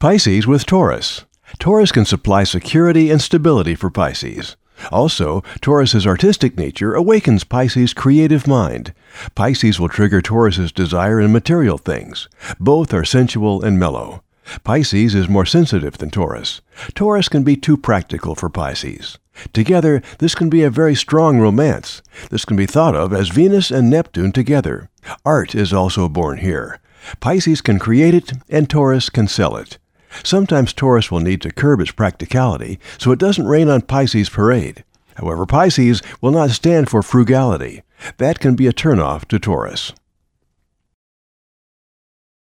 Pisces with Taurus. Taurus can supply security and stability for Pisces. Also, Taurus's artistic nature awakens Pisces' creative mind. Pisces will trigger Taurus's desire in material things. Both are sensual and mellow. Pisces is more sensitive than Taurus. Taurus can be too practical for Pisces. Together, this can be a very strong romance. This can be thought of as Venus and Neptune together. Art is also born here. Pisces can create it, and Taurus can sell it. Sometimes Taurus will need to curb its practicality so it doesn't rain on Pisces' parade. However, Pisces will not stand for frugality. That can be a turnoff to Taurus.